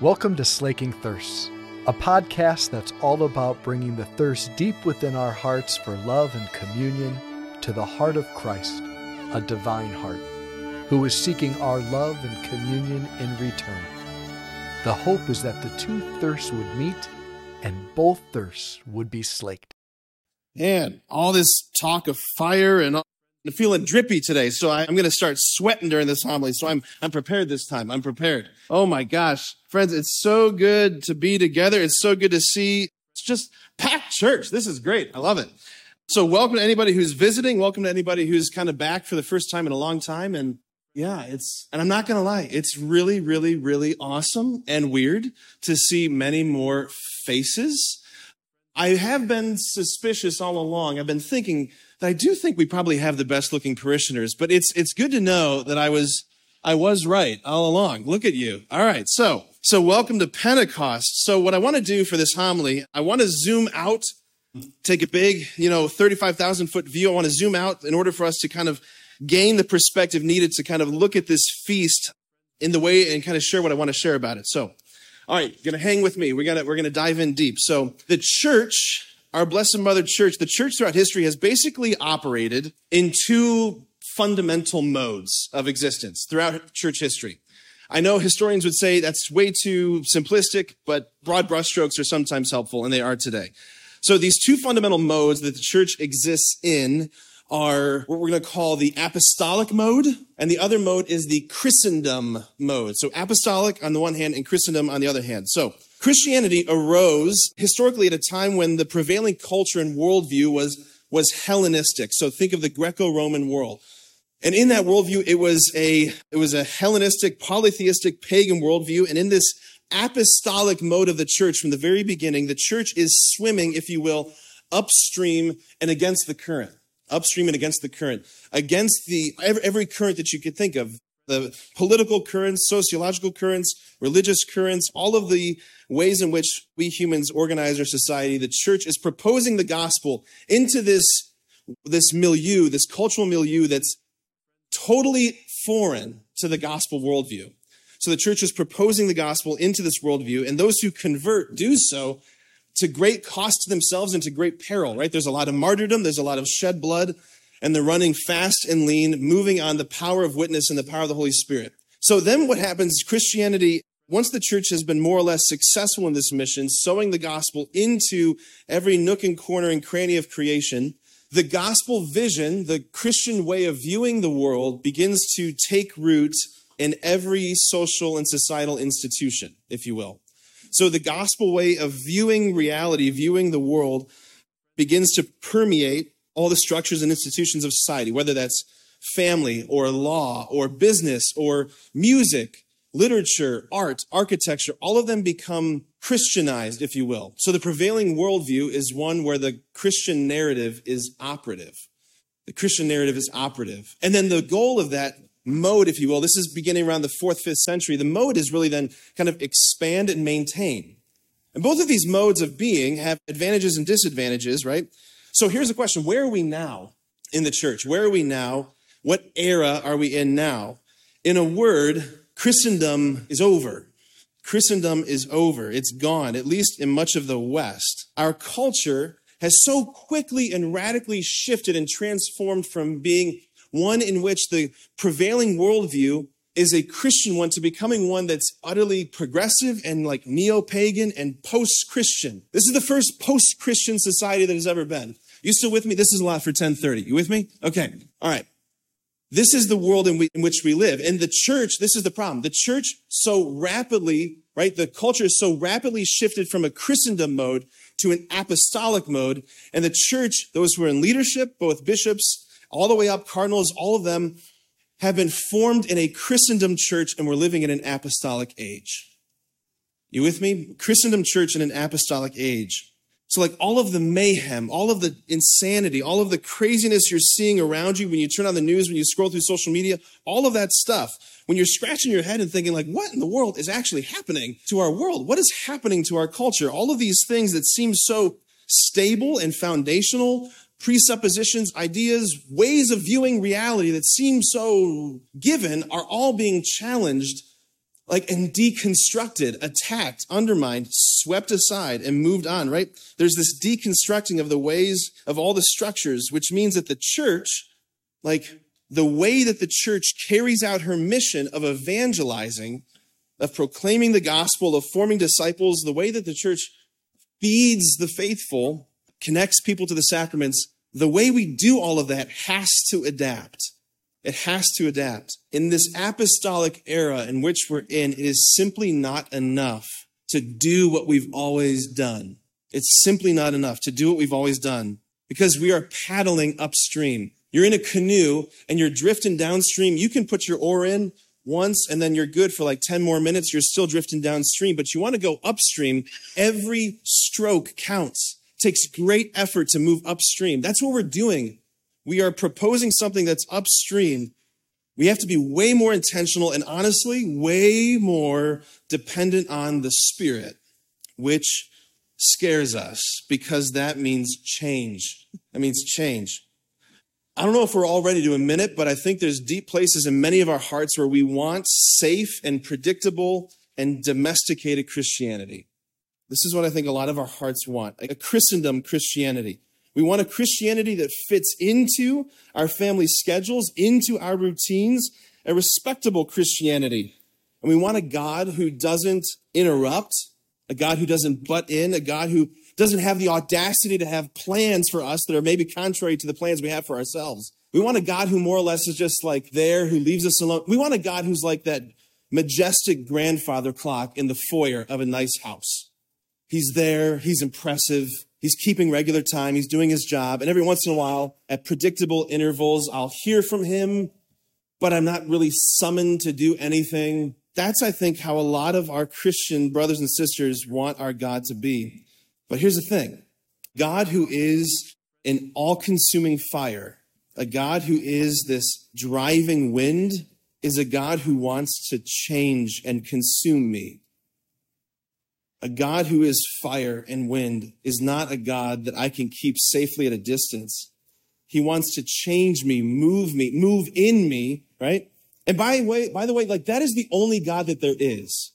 Welcome to Slaking Thirsts, a podcast that's all about bringing the thirst deep within our hearts for love and communion to the heart of Christ, a divine heart, who is seeking our love and communion in return. The hope is that the two thirsts would meet and both thirsts would be slaked. Man, all this talk of fire and feeling drippy today, so I, am going to start sweating during this homily. So I'm, I'm prepared this time. I'm prepared. Oh my gosh. Friends, it's so good to be together. It's so good to see. It's just packed church. This is great. I love it. So welcome to anybody who's visiting. Welcome to anybody who's kind of back for the first time in a long time. And yeah, it's, and I'm not going to lie. It's really, really, really awesome and weird to see many more faces. I have been suspicious all along. I've been thinking, I do think we probably have the best looking parishioners, but it's, it's good to know that I was, I was right all along. Look at you. All right. So, so welcome to Pentecost. So what I want to do for this homily, I want to zoom out, take a big, you know, 35,000 foot view. I want to zoom out in order for us to kind of gain the perspective needed to kind of look at this feast in the way and kind of share what I want to share about it. So, all right, gonna hang with me. We're gonna, we're gonna dive in deep. So the church our Blessed Mother Church, the church throughout history has basically operated in two fundamental modes of existence throughout church history. I know historians would say that's way too simplistic, but broad brushstrokes are sometimes helpful, and they are today. So these two fundamental modes that the church exists in are what we're going to call the apostolic mode, and the other mode is the Christendom mode. So apostolic on the one hand and Christendom on the other hand. So Christianity arose historically at a time when the prevailing culture and worldview was, was Hellenistic. So think of the Greco-Roman world. And in that worldview, it was a, it was a Hellenistic, polytheistic, pagan worldview. And in this apostolic mode of the church from the very beginning, the church is swimming, if you will, upstream and against the current. Upstream and against the current. Against the, every, every current that you could think of. The political currents, sociological currents, religious currents, all of the ways in which we humans organize our society, the church is proposing the gospel into this, this milieu, this cultural milieu that's totally foreign to the gospel worldview. So the church is proposing the gospel into this worldview, and those who convert do so to great cost to themselves and to great peril, right? There's a lot of martyrdom, there's a lot of shed blood, and they're running fast and lean, moving on the power of witness and the power of the Holy Spirit. So then what happens, Christianity once the church has been more or less successful in this mission, sowing the gospel into every nook and corner and cranny of creation, the gospel vision, the Christian way of viewing the world, begins to take root in every social and societal institution, if you will. So the gospel way of viewing reality, viewing the world, begins to permeate all the structures and institutions of society, whether that's family or law or business or music literature, art, architecture, all of them become Christianized, if you will. So the prevailing worldview is one where the Christian narrative is operative. The Christian narrative is operative. And then the goal of that mode, if you will, this is beginning around the fourth, fifth century. The mode is really then kind of expand and maintain. And both of these modes of being have advantages and disadvantages, right? So here's the question Where are we now in the church? Where are we now? What era are we in now? In a word, Christendom is over. Christendom is over. It's gone, at least in much of the West. Our culture has so quickly and radically shifted and transformed from being one in which the prevailing worldview is a Christian one to becoming one that's utterly progressive and like neo pagan and post Christian. This is the first post Christian society that has ever been. You still with me? This is a lot for 1030. You with me? Okay. All right. This is the world in, we, in which we live. And the church, this is the problem. The church so rapidly, right? The culture is so rapidly shifted from a Christendom mode to an apostolic mode. And the church, those who are in leadership, both bishops, all the way up, cardinals, all of them have been formed in a Christendom church and we're living in an apostolic age. You with me? Christendom church in an apostolic age. So, like all of the mayhem, all of the insanity, all of the craziness you're seeing around you when you turn on the news, when you scroll through social media, all of that stuff, when you're scratching your head and thinking, like, what in the world is actually happening to our world? What is happening to our culture? All of these things that seem so stable and foundational, presuppositions, ideas, ways of viewing reality that seem so given are all being challenged like and deconstructed, attacked, undermined, swept aside, and moved on, right? There's this deconstructing of the ways of all the structures, which means that the church, like the way that the church carries out her mission of evangelizing, of proclaiming the gospel, of forming disciples, the way that the church feeds the faithful, connects people to the sacraments, the way we do all of that has to adapt. It has to adapt. In this apostolic era in which we're in, it is simply not enough to do what we've always done. It's simply not enough to do what we've always done because we are paddling upstream. You're in a canoe and you're drifting downstream. You can put your oar in once and then you're good for like 10 more minutes. You're still drifting downstream, but you want to go upstream. Every stroke counts. Takes great effort to move upstream. That's what we're doing. We are proposing something that's upstream. We have to be way more intentional and honestly, way more dependent on the Spirit, which scares us because that means change. That means change. I don't know if we're all ready to admit it, but I think there's deep places in many of our hearts where we want safe and predictable and domesticated Christianity. This is what I think a lot of our hearts want a Christendom Christianity. We want a Christianity that fits into our family schedules, into our routines, a respectable Christianity. And we want a God who doesn't interrupt, a God who doesn't butt in, a God who doesn't have the audacity to have plans for us that are maybe contrary to the plans we have for ourselves. We want a God who more or less is just like there, who leaves us alone. We want a God who's like that majestic grandfather clock in the foyer of a nice house. He's there, he's impressive, he's keeping regular time, he's doing his job, and every once in a while, at predictable intervals, I'll hear from him, but I'm not really summoned to do anything. That's, I think, how a lot of our Christian brothers and sisters want our God to be. But here's the thing God, who is an all consuming fire, a God who is this driving wind, is a God who wants to change and consume me. A God who is fire and wind is not a God that I can keep safely at a distance. He wants to change me, move me, move in me, right? And by the way, by the way, like that is the only God that there is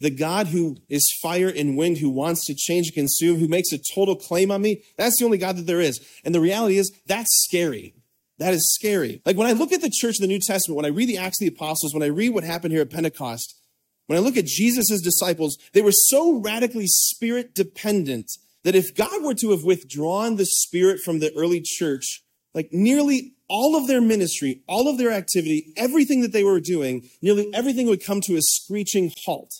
the God who is fire and wind, who wants to change and consume, who makes a total claim on me, that's the only God that there is. And the reality is, that's scary. That is scary. Like when I look at the church of the New Testament, when I read the Acts of the Apostles, when I read what happened here at Pentecost, when I look at Jesus' disciples, they were so radically spirit dependent that if God were to have withdrawn the spirit from the early church, like nearly all of their ministry, all of their activity, everything that they were doing, nearly everything would come to a screeching halt.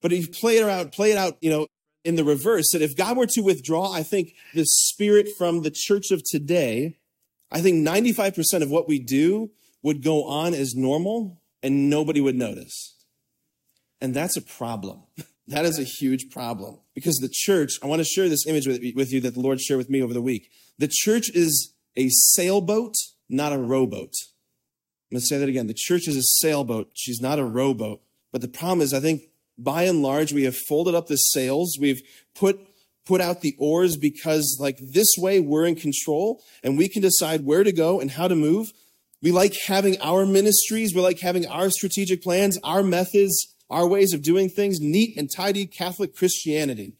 But if you play it out, play it out, you know, in the reverse, that if God were to withdraw, I think the spirit from the church of today, I think 95% of what we do would go on as normal and nobody would notice. And that's a problem. That is a huge problem because the church, I want to share this image with, with you that the Lord shared with me over the week. The church is a sailboat, not a rowboat. I'm going to say that again. The church is a sailboat. She's not a rowboat. But the problem is, I think by and large, we have folded up the sails. We've put put out the oars because like this way we're in control and we can decide where to go and how to move. We like having our ministries. We like having our strategic plans, our methods, our ways of doing things, neat and tidy Catholic Christianity.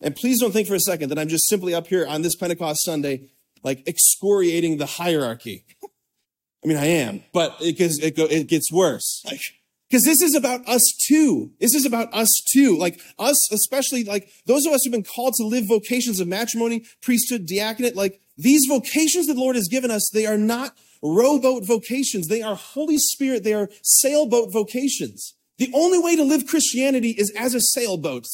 And please don't think for a second that I'm just simply up here on this Pentecost Sunday, like excoriating the hierarchy. I mean, I am, but it gets, it, go, it gets worse. Like, because this is about us too. This is about us too. Like us, especially like those of us who've been called to live vocations of matrimony, priesthood, diaconate, like these vocations that the Lord has given us, they are not rowboat vocations. They are Holy Spirit. They are sailboat vocations. The only way to live Christianity is as a sailboat.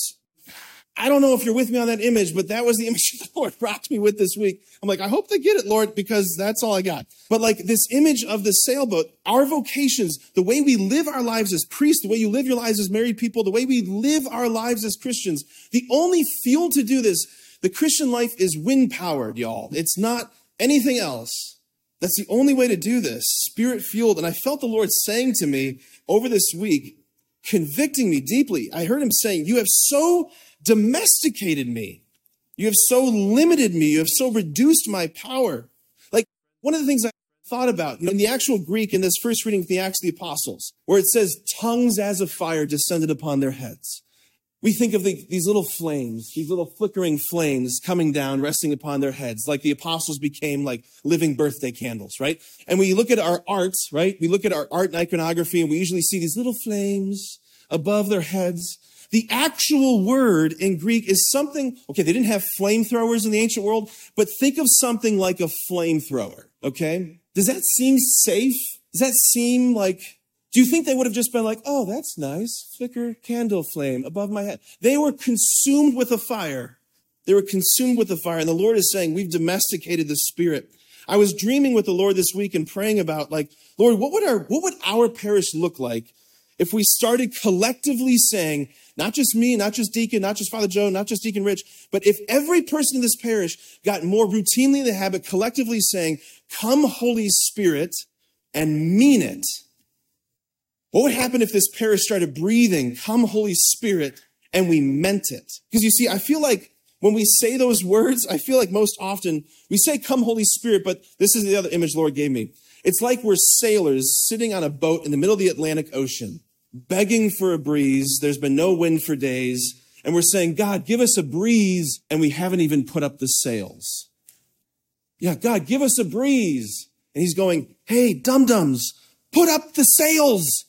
I don't know if you're with me on that image, but that was the image the Lord rocked me with this week. I'm like, I hope they get it, Lord, because that's all I got. But like this image of the sailboat, our vocations, the way we live our lives as priests, the way you live your lives as married people, the way we live our lives as Christians, the only fuel to do this, the Christian life is wind powered, y'all. It's not anything else. That's the only way to do this, spirit fueled. And I felt the Lord saying to me over this week, convicting me deeply. I heard him saying, You have so domesticated me. You have so limited me. You have so reduced my power. Like one of the things I thought about in the actual Greek in this first reading of the Acts of the Apostles, where it says tongues as of fire descended upon their heads. We think of the, these little flames, these little flickering flames coming down, resting upon their heads, like the apostles became like living birthday candles, right? And we look at our arts, right? We look at our art and iconography and we usually see these little flames above their heads. The actual word in Greek is something, okay, they didn't have flamethrowers in the ancient world, but think of something like a flamethrower, okay? Does that seem safe? Does that seem like, do you think they would have just been like, oh, that's nice, flicker candle flame above my head? They were consumed with a fire. They were consumed with the fire. And the Lord is saying, we've domesticated the spirit. I was dreaming with the Lord this week and praying about like, Lord, what would our, what would our parish look like if we started collectively saying, not just me, not just Deacon, not just Father Joe, not just Deacon Rich, but if every person in this parish got more routinely in the habit collectively saying, Come, Holy Spirit, and mean it. What would happen if this parish started breathing, Come, Holy Spirit, and we meant it? Because you see, I feel like when we say those words, I feel like most often we say, Come, Holy Spirit, but this is the other image Lord gave me. It's like we're sailors sitting on a boat in the middle of the Atlantic Ocean begging for a breeze. There's been no wind for days. And we're saying, God, give us a breeze. And we haven't even put up the sails. Yeah, God, give us a breeze. And he's going, Hey, dum dums, put up the sails.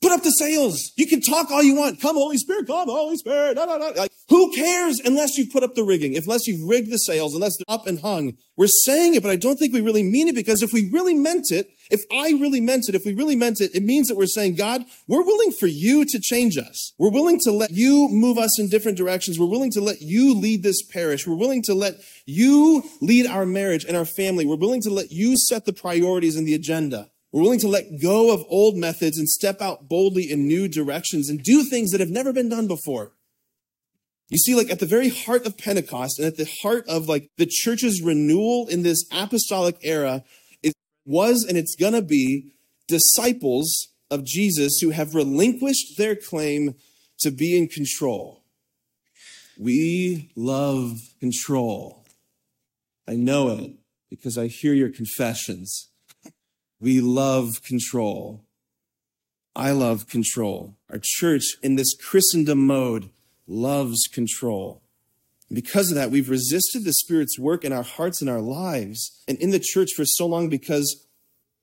Put up the sails. You can talk all you want. Come, Holy Spirit, come, Holy Spirit. No, no, no. Like, who cares unless you've put up the rigging, unless you've rigged the sails, unless they're up and hung? We're saying it, but I don't think we really mean it because if we really meant it, if I really meant it, if we really meant it, it means that we're saying, God, we're willing for you to change us. We're willing to let you move us in different directions. We're willing to let you lead this parish. We're willing to let you lead our marriage and our family. We're willing to let you set the priorities and the agenda. We're willing to let go of old methods and step out boldly in new directions and do things that have never been done before. You see, like at the very heart of Pentecost and at the heart of like the church's renewal in this apostolic era it was and it's gonna be disciples of Jesus who have relinquished their claim to be in control. We love control. I know it because I hear your confessions. We love control. I love control. Our church in this Christendom mode loves control. because of that, we've resisted the Spirit's work in our hearts and our lives and in the church for so long because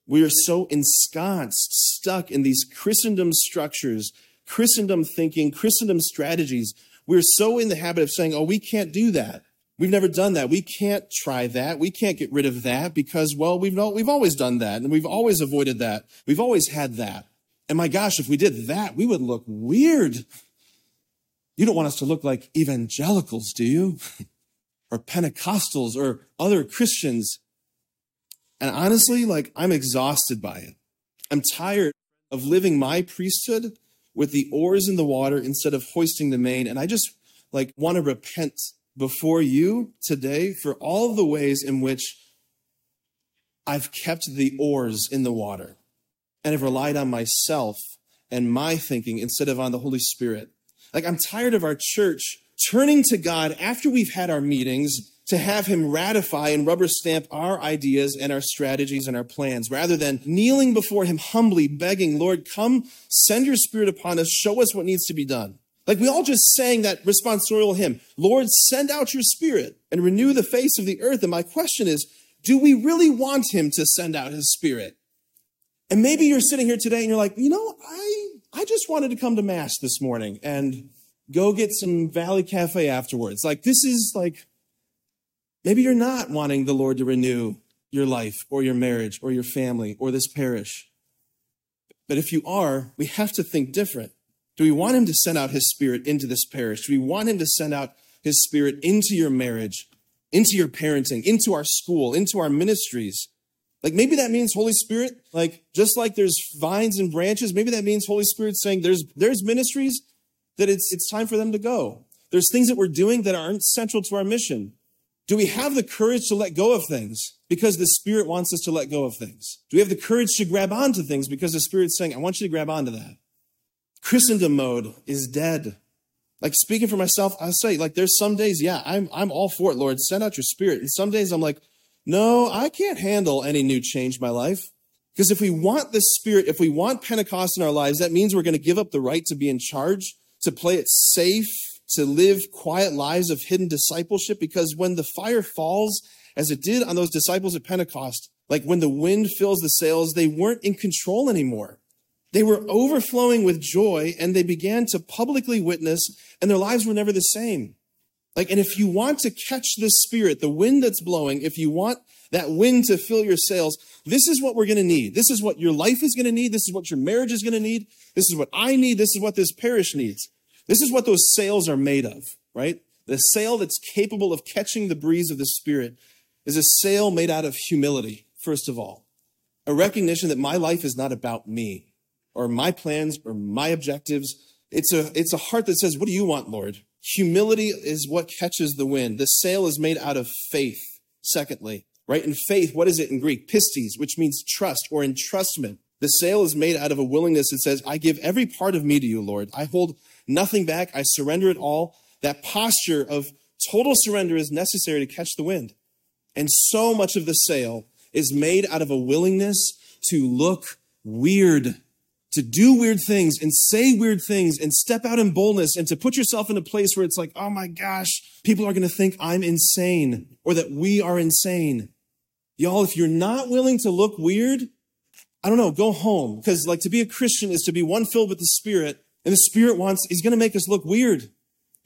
we are so ensconced, stuck in these Christendom structures, Christendom thinking, Christendom strategies. We're so in the habit of saying, oh, we can't do that. We've never done that. We can't try that. We can't get rid of that because, well, we've, we've always done that and we've always avoided that. We've always had that. And my gosh, if we did that, we would look weird. You don't want us to look like evangelicals, do you? or Pentecostals or other Christians. And honestly, like, I'm exhausted by it. I'm tired of living my priesthood with the oars in the water instead of hoisting the main. And I just like want to repent before you today for all the ways in which I've kept the oars in the water and have relied on myself and my thinking instead of on the Holy Spirit. Like, I'm tired of our church turning to God after we've had our meetings to have Him ratify and rubber stamp our ideas and our strategies and our plans, rather than kneeling before Him humbly, begging, Lord, come, send your Spirit upon us, show us what needs to be done. Like we all just sang that responsorial hymn, Lord, send out your spirit and renew the face of the earth. And my question is, do we really want him to send out his spirit? And maybe you're sitting here today and you're like, you know, I, I just wanted to come to mass this morning and go get some Valley Cafe afterwards. Like this is like, maybe you're not wanting the Lord to renew your life or your marriage or your family or this parish. But if you are, we have to think different. Do we want him to send out his spirit into this parish? Do we want him to send out his spirit into your marriage, into your parenting, into our school, into our ministries? Like maybe that means Holy Spirit, like just like there's vines and branches, maybe that means Holy Spirit saying there's there's ministries that it's it's time for them to go. There's things that we're doing that aren't central to our mission. Do we have the courage to let go of things because the Spirit wants us to let go of things? Do we have the courage to grab onto things because the Spirit's saying, I want you to grab onto that? Christendom mode is dead. Like speaking for myself, I say, like, there's some days, yeah, I'm I'm all for it, Lord. Send out your spirit. And some days I'm like, no, I can't handle any new change in my life. Because if we want the Spirit, if we want Pentecost in our lives, that means we're going to give up the right to be in charge, to play it safe, to live quiet lives of hidden discipleship. Because when the fire falls, as it did on those disciples at Pentecost, like when the wind fills the sails, they weren't in control anymore. They were overflowing with joy and they began to publicly witness, and their lives were never the same. Like, and if you want to catch this spirit, the wind that's blowing, if you want that wind to fill your sails, this is what we're going to need. This is what your life is going to need. This is what your marriage is going to need. This is what I need. This is what this parish needs. This is what those sails are made of, right? The sail that's capable of catching the breeze of the Spirit is a sail made out of humility, first of all. A recognition that my life is not about me or my plans or my objectives. It's a, it's a heart that says, What do you want, Lord? Humility is what catches the wind. The sail is made out of faith, secondly right? In faith, what is it in Greek? Pistis, which means trust or entrustment. The sail is made out of a willingness that says, I give every part of me to you, Lord. I hold nothing back. I surrender it all. That posture of total surrender is necessary to catch the wind. And so much of the sail is made out of a willingness to look weird, to do weird things and say weird things and step out in boldness and to put yourself in a place where it's like, oh my gosh, people are going to think I'm insane or that we are insane. Y'all, if you're not willing to look weird, I don't know, go home. Because like to be a Christian is to be one filled with the Spirit. And the Spirit wants, He's going to make us look weird.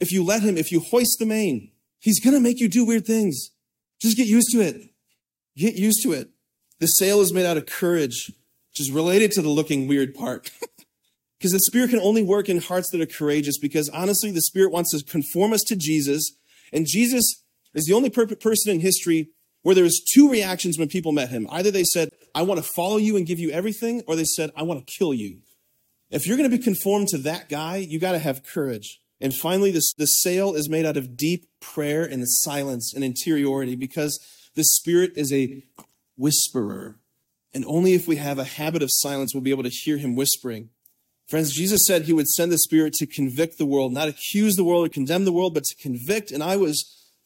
If you let Him, if you hoist the main, He's going to make you do weird things. Just get used to it. Get used to it. The sail is made out of courage, which is related to the looking weird part. Because the Spirit can only work in hearts that are courageous, because honestly, the Spirit wants to conform us to Jesus. And Jesus is the only person in history where there was two reactions when people met him. Either they said, I want to follow you and give you everything, or they said, I want to kill you. If you're going to be conformed to that guy, you got to have courage. And finally, this, the sail is made out of deep prayer and silence and interiority because the Spirit is a whisperer. And only if we have a habit of silence, we'll be able to hear him whispering. Friends, Jesus said he would send the Spirit to convict the world, not accuse the world or condemn the world, but to convict. And I was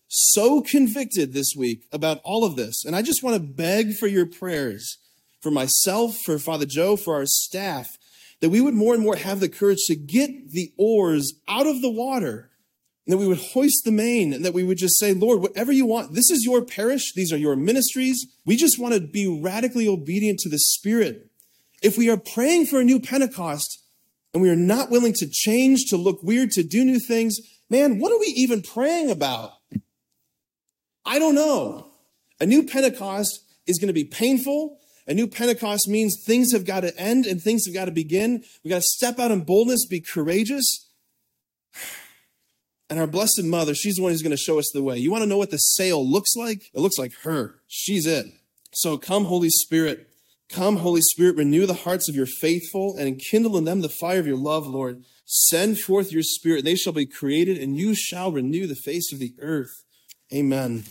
so convicted this week about all of this. And I just want to beg for your prayers for myself, for Father Joe, for our staff, that we would more and more have the courage to get the oars out of the water and that we would hoist the main and that we would just say, Lord, whatever you want, this is your parish, these are your ministries. We just want to be radically obedient to the Spirit. If we are praying for a new Pentecost and we are not willing to change, to look weird, to do new things, man, what are we even praying about? I don't know. A new Pentecost is going to be painful. A new Pentecost means things have got to end and things have got to begin. We got to step out in boldness, be courageous. And our blessed mother, she's the one who's going to show us the way. You want to know what the sail looks like? It looks like her. She's it. So come, Holy Spirit. Come, Holy Spirit, renew the hearts of your faithful and enkindle in them the fire of your love, Lord. Send forth your spirit, they shall be created, and you shall renew the face of the earth. Amen.